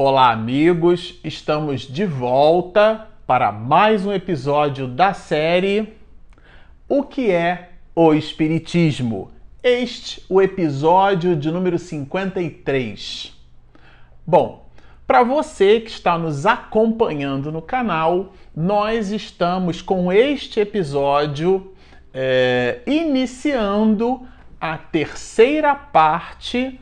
Olá, amigos! Estamos de volta para mais um episódio da série O que é o Espiritismo? Este o episódio de número 53. Bom, para você que está nos acompanhando no canal, nós estamos com este episódio é, iniciando a terceira parte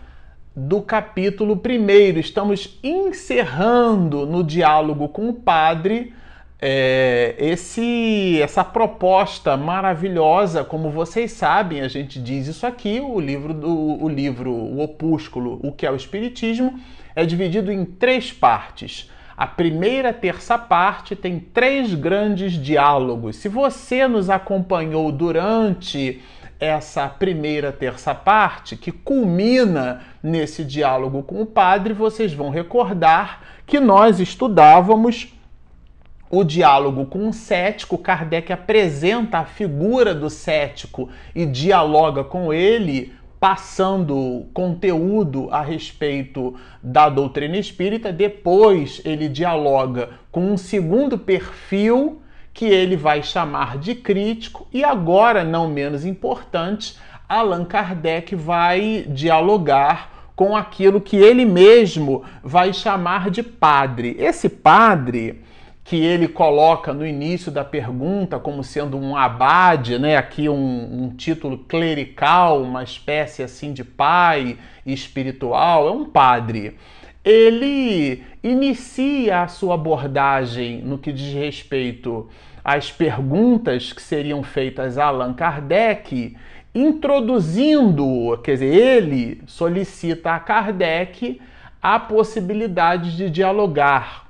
do capítulo 1. Estamos encerrando no diálogo com o padre é, esse, essa proposta maravilhosa, como vocês sabem, a gente diz isso aqui, o livro, do, o livro, o opúsculo, o que é o Espiritismo, é dividido em três partes. A primeira terça parte tem três grandes diálogos. Se você nos acompanhou durante essa primeira terça parte, que culmina nesse diálogo com o padre, vocês vão recordar que nós estudávamos o diálogo com um cético, Kardec apresenta a figura do cético e dialoga com ele, passando conteúdo a respeito da doutrina espírita. Depois ele dialoga com um segundo perfil que ele vai chamar de crítico, e agora, não menos importante, Allan Kardec vai dialogar com aquilo que ele mesmo vai chamar de padre. Esse padre que ele coloca no início da pergunta como sendo um abade, né? Aqui um, um, título clerical, uma espécie assim de pai espiritual, é um padre. Ele inicia a sua abordagem no que diz respeito às perguntas que seriam feitas a Allan Kardec, introduzindo, quer dizer, ele solicita a Kardec a possibilidade de dialogar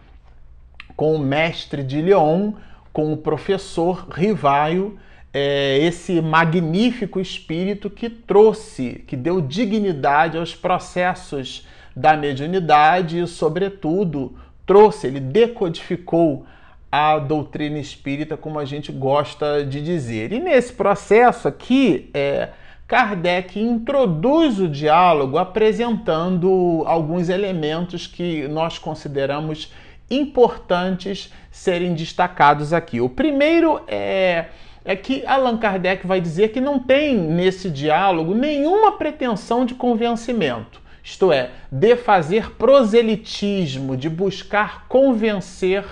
com o mestre de Lyon, com o professor Rivaio, é, esse magnífico espírito que trouxe, que deu dignidade aos processos da mediunidade e, sobretudo, trouxe, ele decodificou a doutrina espírita, como a gente gosta de dizer. E nesse processo aqui, é, Kardec introduz o diálogo apresentando alguns elementos que nós consideramos importantes serem destacados aqui. O primeiro é, é que Allan Kardec vai dizer que não tem nesse diálogo nenhuma pretensão de convencimento isto é, de fazer proselitismo, de buscar convencer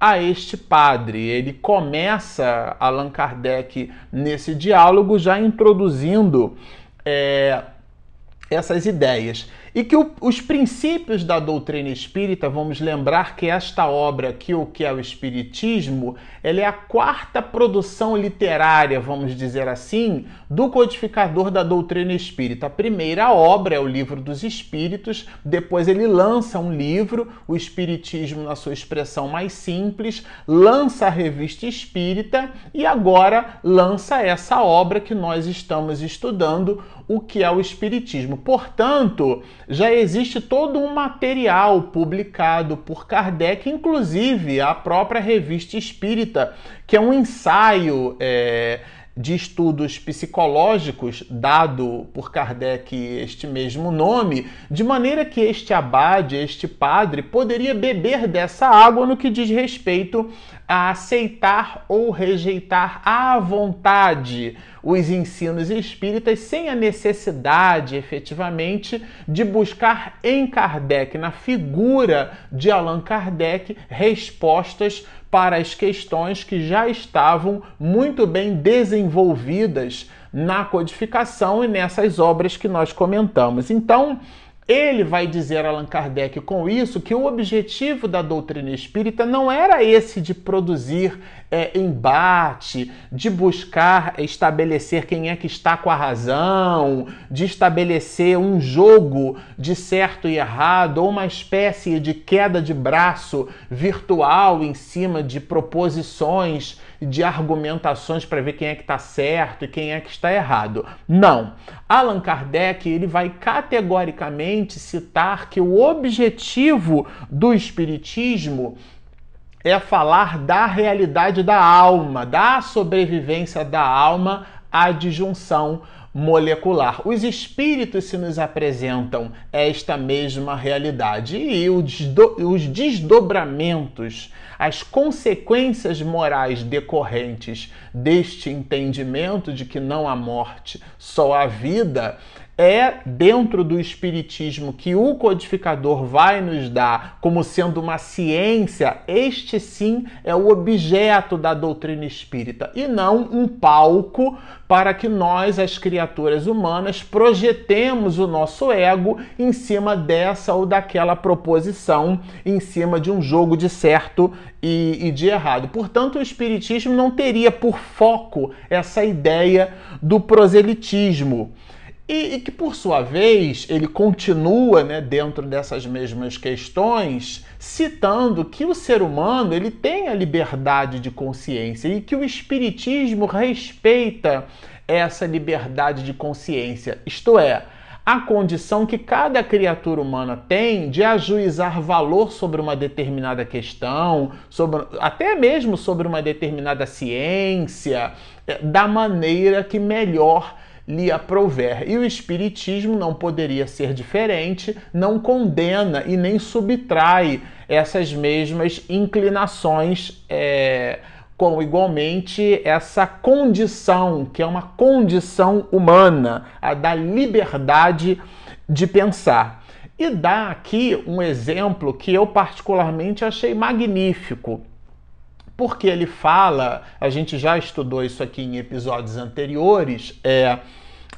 a este padre. Ele começa, Allan Kardec, nesse diálogo, já introduzindo é, essas ideias. E que o, os princípios da doutrina espírita, vamos lembrar que esta obra aqui, o que é o Espiritismo, ela é a quarta produção literária, vamos dizer assim, do codificador da doutrina espírita. A primeira obra é o Livro dos Espíritos, depois ele lança um livro, o Espiritismo na sua expressão mais simples, lança a Revista Espírita e agora lança essa obra que nós estamos estudando, o que é o Espiritismo. Portanto, já existe todo um material publicado por Kardec, inclusive a própria Revista Espírita, que é um ensaio. É, de estudos psicológicos, dado por Kardec este mesmo nome, de maneira que este abade, este padre, poderia beber dessa água no que diz respeito a aceitar ou rejeitar à vontade os ensinos espíritas sem a necessidade, efetivamente, de buscar em Kardec, na figura de Allan Kardec, respostas para as questões que já estavam muito bem desenvolvidas na codificação e nessas obras que nós comentamos. Então, ele vai dizer, Allan Kardec, com isso, que o objetivo da doutrina espírita não era esse de produzir é, embate, de buscar estabelecer quem é que está com a razão, de estabelecer um jogo de certo e errado, ou uma espécie de queda de braço virtual em cima de proposições de argumentações para ver quem é que está certo e quem é que está errado. Não. Allan Kardec ele vai categoricamente citar que o objetivo do espiritismo é falar da realidade da alma, da sobrevivência da alma à disjunção molecular. Os espíritos se nos apresentam esta mesma realidade e os desdobramentos, as consequências morais decorrentes deste entendimento de que não há morte, só há vida, é dentro do Espiritismo que o codificador vai nos dar como sendo uma ciência, este sim é o objeto da doutrina espírita e não um palco para que nós, as criaturas humanas, projetemos o nosso ego em cima dessa ou daquela proposição, em cima de um jogo de certo e, e de errado. Portanto, o Espiritismo não teria por foco essa ideia do proselitismo. E, e, que, por sua vez, ele continua né, dentro dessas mesmas questões, citando que o ser humano ele tem a liberdade de consciência e que o Espiritismo respeita essa liberdade de consciência, isto é, a condição que cada criatura humana tem de ajuizar valor sobre uma determinada questão, sobre, até mesmo sobre uma determinada ciência, eh, da maneira que melhor lhe aprouver. E o Espiritismo não poderia ser diferente, não condena e nem subtrai essas mesmas inclinações. É, com igualmente essa condição, que é uma condição humana, a da liberdade de pensar. E dá aqui um exemplo que eu particularmente achei magnífico porque ele fala, a gente já estudou isso aqui em episódios anteriores, é,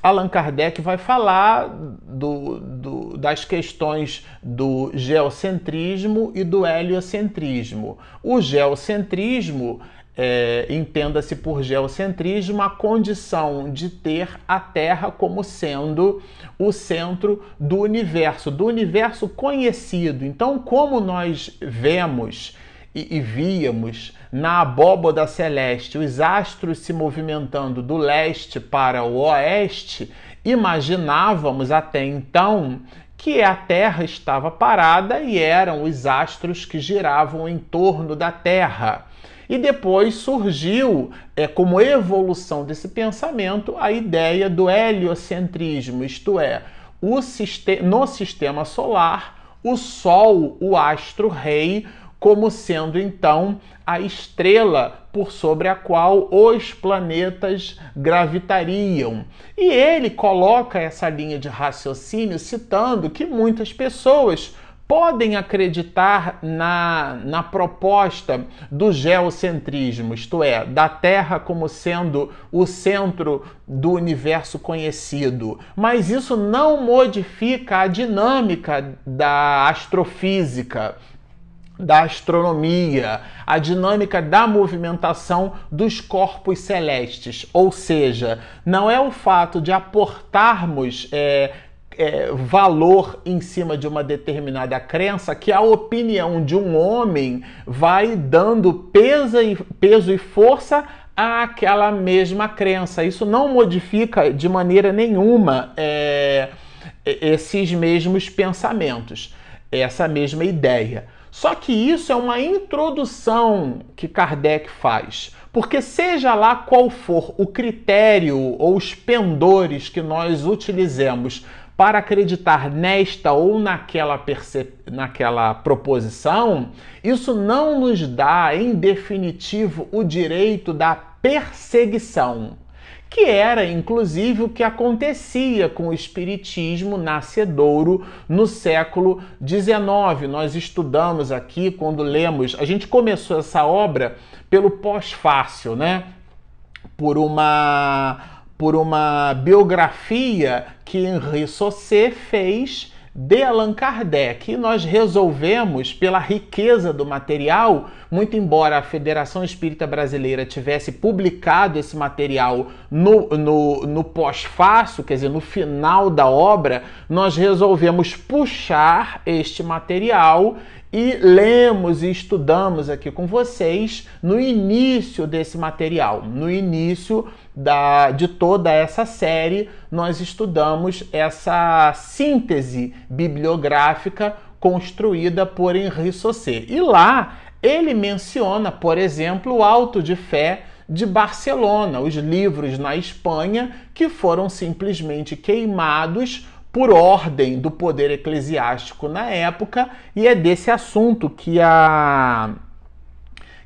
Allan Kardec vai falar do, do, das questões do geocentrismo e do heliocentrismo. O geocentrismo, é, entenda-se por geocentrismo, a condição de ter a Terra como sendo o centro do universo, do universo conhecido. Então, como nós vemos e, e víamos na abóboda celeste os astros se movimentando do leste para o oeste, imaginávamos até então que a Terra estava parada e eram os astros que giravam em torno da Terra. E depois surgiu, é, como evolução desse pensamento, a ideia do heliocentrismo, isto é, o, no sistema solar, o Sol, o astro-rei, como sendo então a estrela por sobre a qual os planetas gravitariam. E ele coloca essa linha de raciocínio citando que muitas pessoas podem acreditar na, na proposta do geocentrismo, isto é, da Terra como sendo o centro do universo conhecido, mas isso não modifica a dinâmica da astrofísica da astronomia, a dinâmica da movimentação dos corpos celestes. Ou seja, não é o fato de aportarmos é, é, valor em cima de uma determinada crença que a opinião de um homem vai dando peso e, peso e força àquela mesma crença. Isso não modifica de maneira nenhuma é, esses mesmos pensamentos, essa mesma ideia. Só que isso é uma introdução que Kardec faz, porque seja lá qual for o critério ou os pendores que nós utilizemos para acreditar nesta ou naquela, naquela proposição, isso não nos dá, em definitivo, o direito da perseguição que era inclusive o que acontecia com o espiritismo nascedouro no século XIX. Nós estudamos aqui quando lemos, a gente começou essa obra pelo pós-fácil, né? Por uma por uma biografia que Henri Saussure fez de Allan Kardec. E nós resolvemos, pela riqueza do material, muito embora a Federação Espírita Brasileira tivesse publicado esse material no, no, no pós-fácil, quer dizer, no final da obra, nós resolvemos puxar este material e lemos e estudamos aqui com vocês no início desse material, no início da, de toda essa série, nós estudamos essa síntese bibliográfica construída por Henri Saussure. E lá ele menciona, por exemplo, o Alto de Fé de Barcelona, os livros na Espanha que foram simplesmente queimados por ordem do poder eclesiástico na época, e é desse assunto que a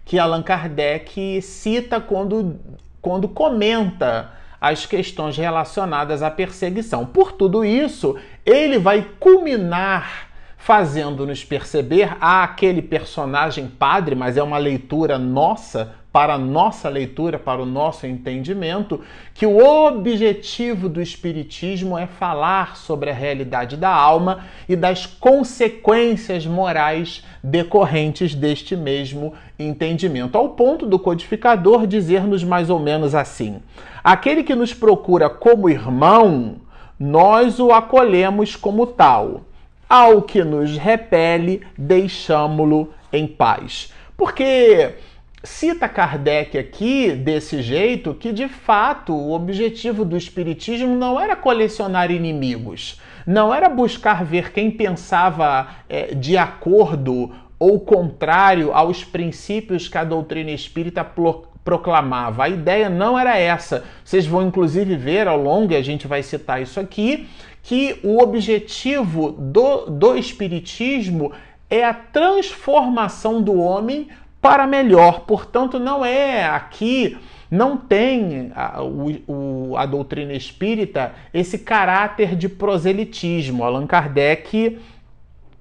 que Allan Kardec cita quando, quando comenta as questões relacionadas à perseguição. Por tudo isso, ele vai culminar fazendo-nos perceber a aquele personagem padre, mas é uma leitura nossa, para a nossa leitura, para o nosso entendimento, que o objetivo do Espiritismo é falar sobre a realidade da alma e das consequências morais decorrentes deste mesmo entendimento, ao ponto do codificador dizer-nos mais ou menos assim: aquele que nos procura como irmão, nós o acolhemos como tal ao que nos repele, deixamo-lo em paz. Porque cita Kardec aqui desse jeito que de fato o objetivo do espiritismo não era colecionar inimigos, não era buscar ver quem pensava é, de acordo ou contrário aos princípios que a doutrina espírita proclamava. A ideia não era essa. Vocês vão inclusive ver ao longo, e a gente vai citar isso aqui, que o objetivo do, do Espiritismo é a transformação do homem para melhor. Portanto, não é aqui, não tem a, o, a doutrina espírita esse caráter de proselitismo. Allan Kardec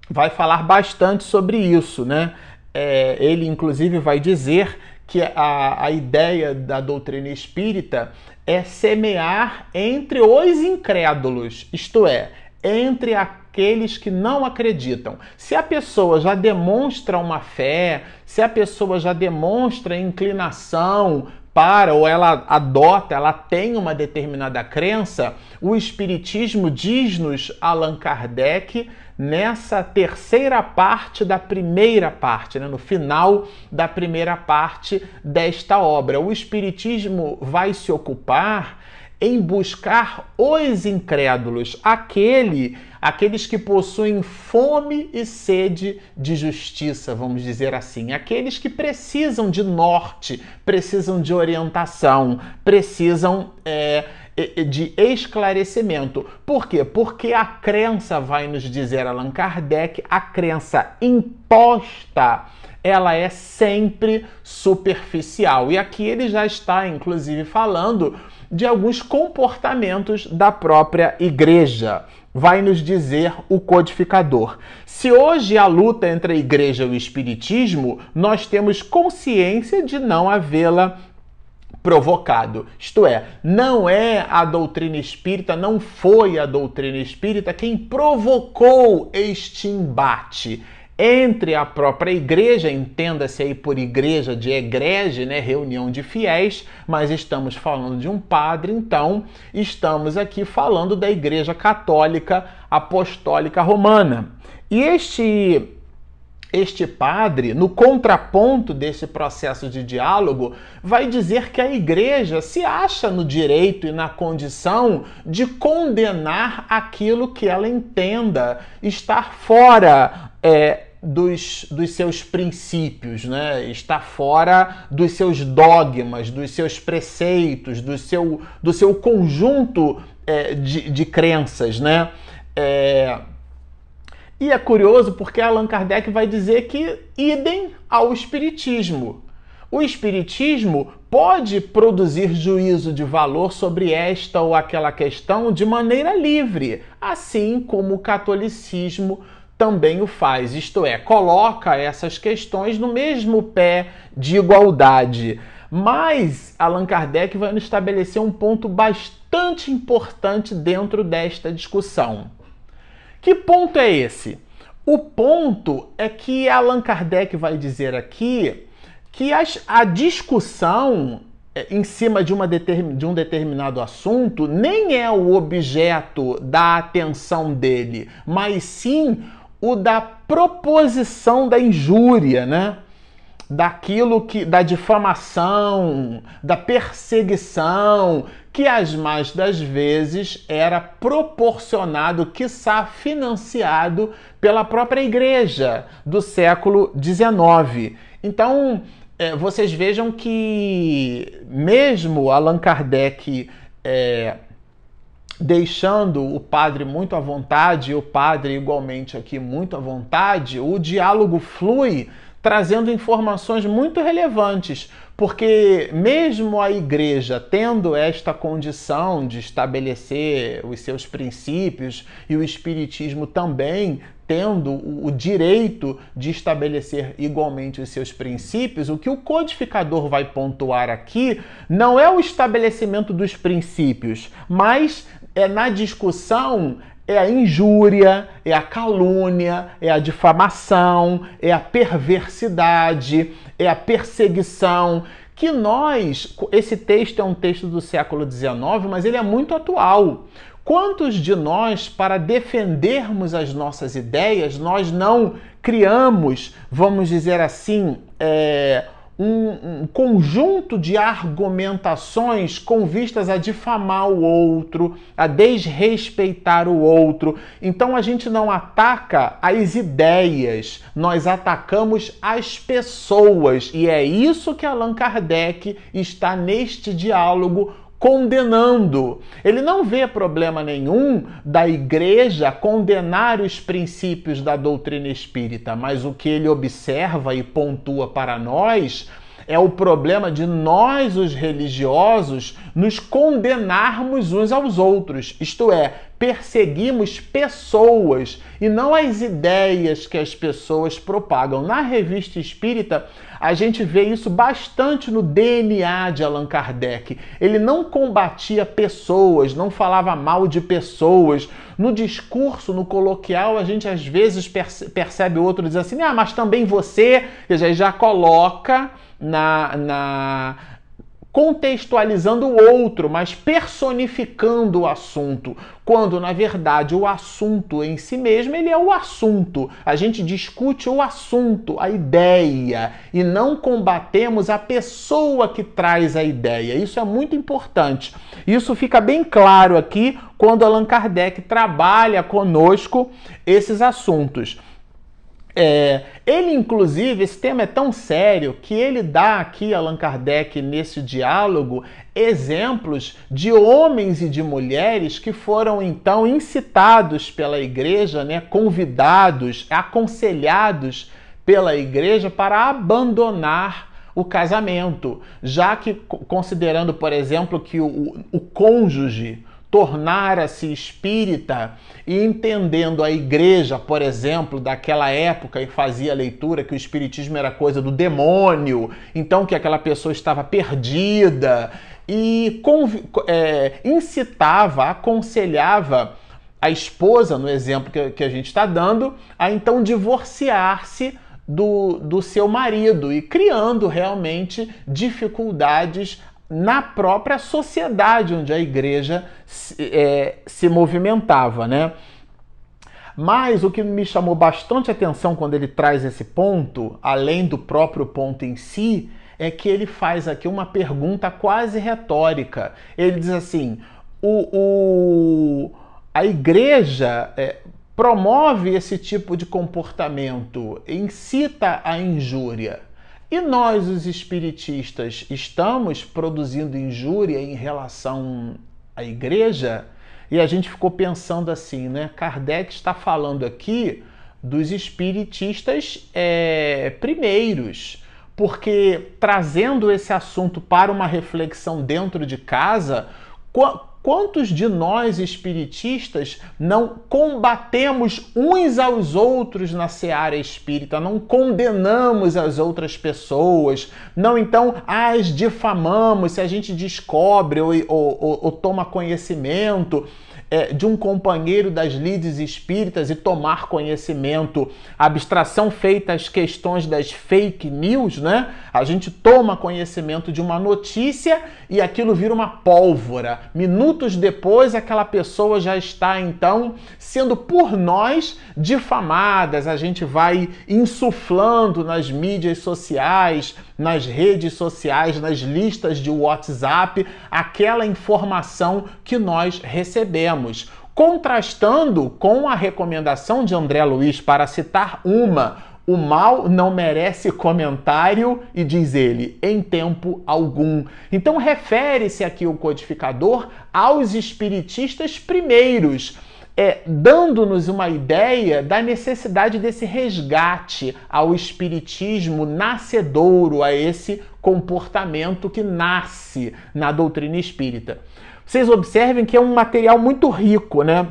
vai falar bastante sobre isso, né? É, ele, inclusive, vai dizer que a, a ideia da doutrina espírita é semear entre os incrédulos, isto é, entre aqueles que não acreditam. Se a pessoa já demonstra uma fé, se a pessoa já demonstra inclinação para ou ela adota, ela tem uma determinada crença, o Espiritismo diz-nos, Allan Kardec, nessa terceira parte da primeira parte, né? no final da primeira parte desta obra. O Espiritismo vai se ocupar em buscar os incrédulos, aquele, aqueles que possuem fome e sede de justiça, vamos dizer assim, aqueles que precisam de norte, precisam de orientação, precisam é, de esclarecimento. Por quê? Porque a crença, vai nos dizer Allan Kardec, a crença imposta, ela é sempre superficial. E aqui ele já está, inclusive, falando de alguns comportamentos da própria igreja. Vai nos dizer o codificador. Se hoje a luta entre a igreja e o espiritismo, nós temos consciência de não havê-la provocado. Isto é, não é a doutrina espírita, não foi a doutrina espírita quem provocou este embate entre a própria igreja, entenda-se aí por igreja de egrege, né, reunião de fiéis, mas estamos falando de um padre, então estamos aqui falando da igreja católica apostólica romana. E este este padre, no contraponto desse processo de diálogo, vai dizer que a igreja se acha no direito e na condição de condenar aquilo que ela entenda estar fora é, dos, dos seus princípios, né? está fora dos seus dogmas, dos seus preceitos, do seu, do seu conjunto é, de, de crenças. Né? É, e é curioso porque Allan Kardec vai dizer que idem ao Espiritismo. O Espiritismo pode produzir juízo de valor sobre esta ou aquela questão de maneira livre, assim como o catolicismo também o faz, isto é, coloca essas questões no mesmo pé de igualdade. Mas Allan Kardec vai nos estabelecer um ponto bastante importante dentro desta discussão. Que ponto é esse? O ponto é que Allan Kardec vai dizer aqui que as, a discussão é, em cima de, uma de um determinado assunto nem é o objeto da atenção dele, mas sim o da proposição da injúria, né? Daquilo que da difamação, da perseguição, que as mais das vezes era proporcionado, quiçá financiado pela própria igreja do século XIX. Então, é, vocês vejam que mesmo Allan Kardec é, deixando o padre muito à vontade e o padre igualmente aqui muito à vontade, o diálogo flui trazendo informações muito relevantes, porque mesmo a igreja tendo esta condição de estabelecer os seus princípios e o espiritismo também tendo o direito de estabelecer igualmente os seus princípios, o que o codificador vai pontuar aqui não é o estabelecimento dos princípios, mas é na discussão é a injúria, é a calúnia, é a difamação, é a perversidade, é a perseguição. Que nós, esse texto é um texto do século XIX, mas ele é muito atual. Quantos de nós, para defendermos as nossas ideias, nós não criamos, vamos dizer assim, é, um, um, conjunto de argumentações com vistas a difamar o outro, a desrespeitar o outro. Então a gente não ataca as ideias, nós atacamos as pessoas. E é isso que Allan Kardec está neste diálogo condenando. Ele não vê problema nenhum da igreja condenar os princípios da doutrina espírita, mas o que ele observa e pontua para nós é o problema de nós, os religiosos, nos condenarmos uns aos outros, isto é, perseguimos pessoas e não as ideias que as pessoas propagam. Na revista espírita, a gente vê isso bastante no DNA de Allan Kardec. Ele não combatia pessoas, não falava mal de pessoas. No discurso, no coloquial, a gente às vezes percebe outro dizer assim: ah, mas também você, já, já coloca na, na contextualizando o outro, mas personificando o assunto, quando na verdade o assunto em si mesmo ele é o assunto. A gente discute o assunto, a ideia e não combatemos a pessoa que traz a ideia. Isso é muito importante. Isso fica bem claro aqui quando Allan Kardec trabalha conosco esses assuntos. É, ele, inclusive, esse tema é tão sério que ele dá aqui, Allan Kardec, nesse diálogo, exemplos de homens e de mulheres que foram então incitados pela igreja, né, convidados, aconselhados pela igreja para abandonar o casamento, já que, considerando, por exemplo, que o, o cônjuge tornara-se espírita e entendendo a igreja, por exemplo, daquela época e fazia a leitura que o espiritismo era coisa do demônio, então que aquela pessoa estava perdida e é, incitava, aconselhava a esposa, no exemplo que, que a gente está dando, a então divorciar-se do, do seu marido e criando realmente dificuldades na própria sociedade onde a igreja se, é, se movimentava, né? Mas o que me chamou bastante atenção quando ele traz esse ponto, além do próprio ponto em si, é que ele faz aqui uma pergunta quase retórica. Ele diz assim: o, o a igreja é, promove esse tipo de comportamento, incita a injúria. E nós, os espiritistas, estamos produzindo injúria em relação à igreja? E a gente ficou pensando assim, né? Kardec está falando aqui dos espiritistas é, primeiros, porque trazendo esse assunto para uma reflexão dentro de casa, Quantos de nós espiritistas não combatemos uns aos outros na seara espírita, não condenamos as outras pessoas, não então as difamamos? Se a gente descobre ou, ou, ou, ou toma conhecimento é, de um companheiro das lides espíritas e tomar conhecimento, abstração feita às questões das fake news, né? A gente toma conhecimento de uma notícia e aquilo vira uma pólvora. Minutos depois, aquela pessoa já está então sendo por nós difamadas. A gente vai insuflando nas mídias sociais, nas redes sociais, nas listas de WhatsApp, aquela informação que nós recebemos. Contrastando com a recomendação de André Luiz para citar uma o mal não merece comentário, e diz ele, em tempo algum. Então, refere-se aqui o codificador aos espiritistas primeiros. É, dando-nos uma ideia da necessidade desse resgate ao espiritismo nascedouro, a esse comportamento que nasce na doutrina espírita. Vocês observem que é um material muito rico, né?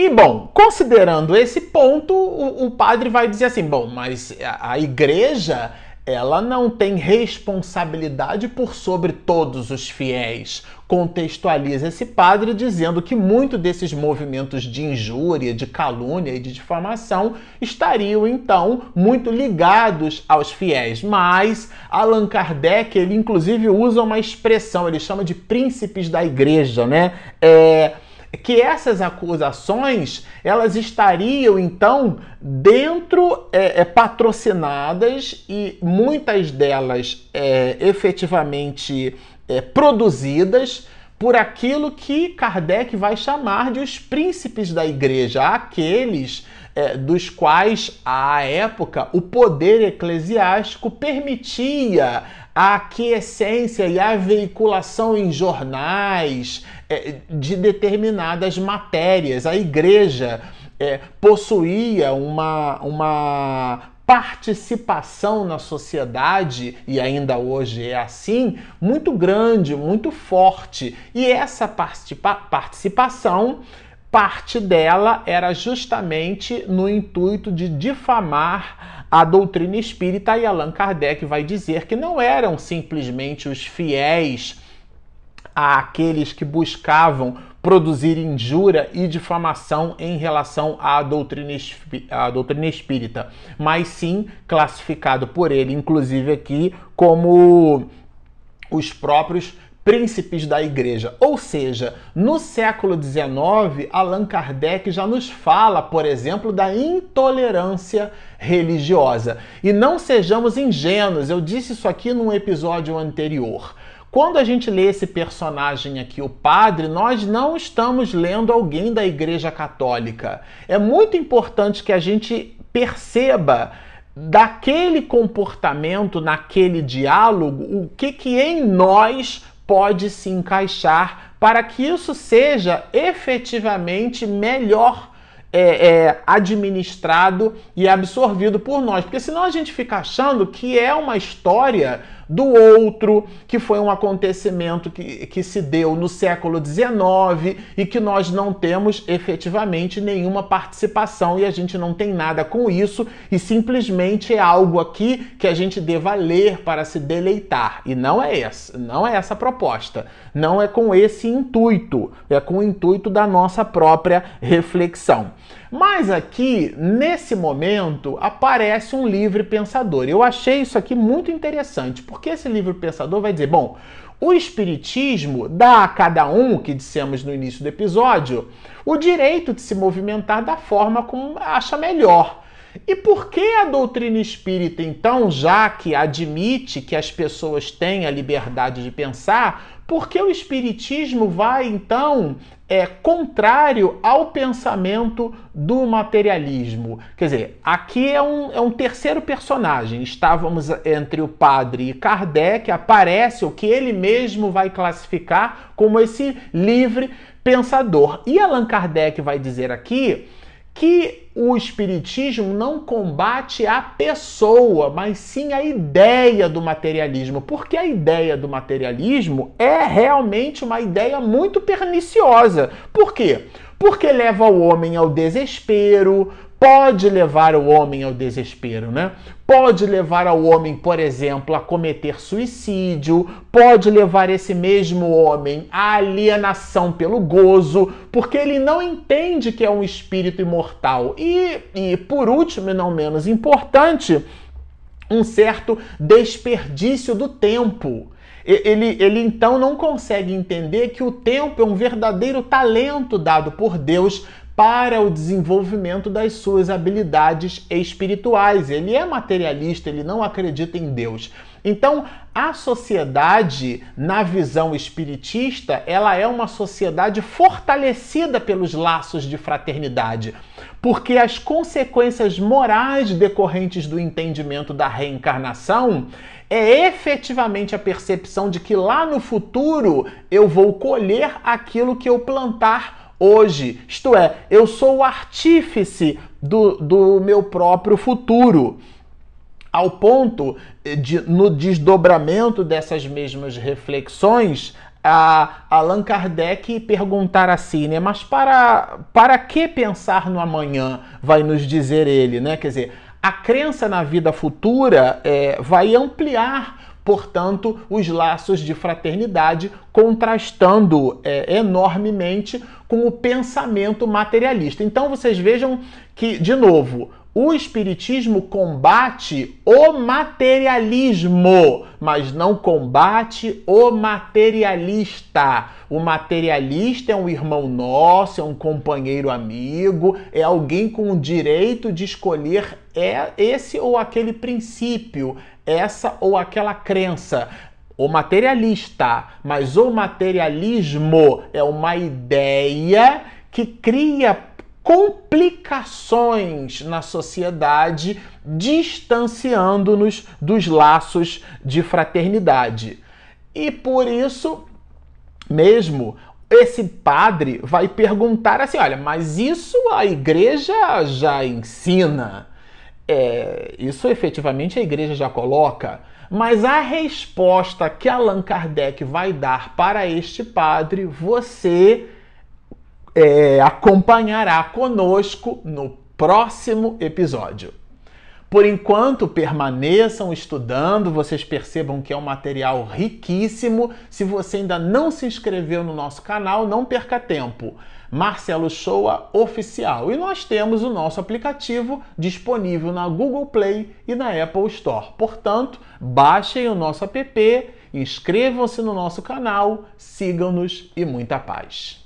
E bom, considerando esse ponto, o, o padre vai dizer assim: bom, mas a, a igreja ela não tem responsabilidade por sobre todos os fiéis. Contextualiza esse padre dizendo que muito desses movimentos de injúria, de calúnia e de difamação estariam então muito ligados aos fiéis. Mas Allan Kardec, ele inclusive usa uma expressão, ele chama de príncipes da igreja, né? É, que essas acusações elas estariam então dentro é, é, patrocinadas e muitas delas é, efetivamente é, produzidas por aquilo que Kardec vai chamar de os príncipes da igreja, aqueles é, dos quais, à época, o poder eclesiástico permitia a aquiescência e a veiculação em jornais é, de determinadas matérias. A igreja é, possuía uma, uma participação na sociedade, e ainda hoje é assim, muito grande, muito forte. E essa participa participação parte dela era justamente no intuito de difamar a doutrina espírita e Allan Kardec vai dizer que não eram simplesmente os fiéis àqueles que buscavam produzir injúria e difamação em relação à doutrina, à doutrina espírita, mas sim classificado por ele, inclusive aqui, como os próprios príncipes da igreja. Ou seja, no século XIX, Allan Kardec já nos fala, por exemplo, da intolerância religiosa. E não sejamos ingênuos, eu disse isso aqui num episódio anterior. Quando a gente lê esse personagem aqui, o padre, nós não estamos lendo alguém da Igreja Católica. É muito importante que a gente perceba daquele comportamento, naquele diálogo, o que que em nós pode se encaixar para que isso seja efetivamente melhor é, é, administrado e absorvido por nós. Porque senão a gente fica achando que é uma história do outro, que foi um acontecimento que, que se deu no século XIX e que nós não temos efetivamente nenhuma participação e a gente não tem nada com isso e simplesmente é algo aqui que a gente deva ler para se deleitar. E não é essa, não é essa a proposta. Não é com esse intuito, é com o intuito da nossa própria reflexão. Mas aqui, nesse momento, aparece um livre pensador. Eu achei isso aqui muito interessante, porque esse livre pensador vai dizer: bom, o Espiritismo dá a cada um, que dissemos no início do episódio, o direito de se movimentar da forma como acha melhor. E por que a doutrina espírita, então, já que admite que as pessoas têm a liberdade de pensar, por que o Espiritismo vai, então, é contrário ao pensamento do materialismo. Quer dizer, aqui é um, é um terceiro personagem. Estávamos entre o padre e Kardec, aparece o que ele mesmo vai classificar como esse livre pensador. E Allan Kardec vai dizer aqui que o Espiritismo não combate a pessoa, mas sim a ideia do materialismo, porque a ideia do materialismo é realmente uma ideia muito perniciosa. Por quê? Porque leva o homem ao desespero, pode levar o homem ao desespero, né? Pode levar ao homem, por exemplo, a cometer suicídio, pode levar esse mesmo homem à alienação pelo gozo, porque ele não entende que é um espírito imortal. E, e por último, e não menos importante, um certo desperdício do tempo. Ele, ele então não consegue entender que o tempo é um verdadeiro talento dado por Deus para o desenvolvimento das suas habilidades espirituais. Ele é materialista, ele não acredita em Deus. Então, a sociedade, na visão espiritista, ela é uma sociedade fortalecida pelos laços de fraternidade. porque as consequências morais decorrentes do entendimento da reencarnação é efetivamente a percepção de que lá no futuro eu vou colher aquilo que eu plantar hoje. Isto é, eu sou o artífice do, do meu próprio futuro. Ao ponto de, no desdobramento dessas mesmas reflexões, a Allan Kardec perguntar assim, né? Mas para, para que pensar no amanhã? Vai nos dizer ele, né? Quer dizer, a crença na vida futura é, vai ampliar, portanto, os laços de fraternidade, contrastando é, enormemente com o pensamento materialista. Então vocês vejam que, de novo, o Espiritismo combate o materialismo, mas não combate o materialista. O materialista é um irmão nosso, é um companheiro amigo, é alguém com o direito de escolher é esse ou aquele princípio, essa ou aquela crença o materialista, mas o materialismo é uma ideia que cria complicações na sociedade, distanciando-nos dos laços de fraternidade. E por isso mesmo, esse padre vai perguntar assim: olha, mas isso a igreja já ensina. É, isso efetivamente a igreja já coloca. Mas a resposta que Allan Kardec vai dar para este padre, você é, acompanhará conosco no próximo episódio. Por enquanto, permaneçam estudando, vocês percebam que é um material riquíssimo. Se você ainda não se inscreveu no nosso canal, não perca tempo. Marcelo Shoa Oficial. E nós temos o nosso aplicativo disponível na Google Play e na Apple Store. Portanto, baixem o nosso app, inscrevam-se no nosso canal, sigam-nos e muita paz.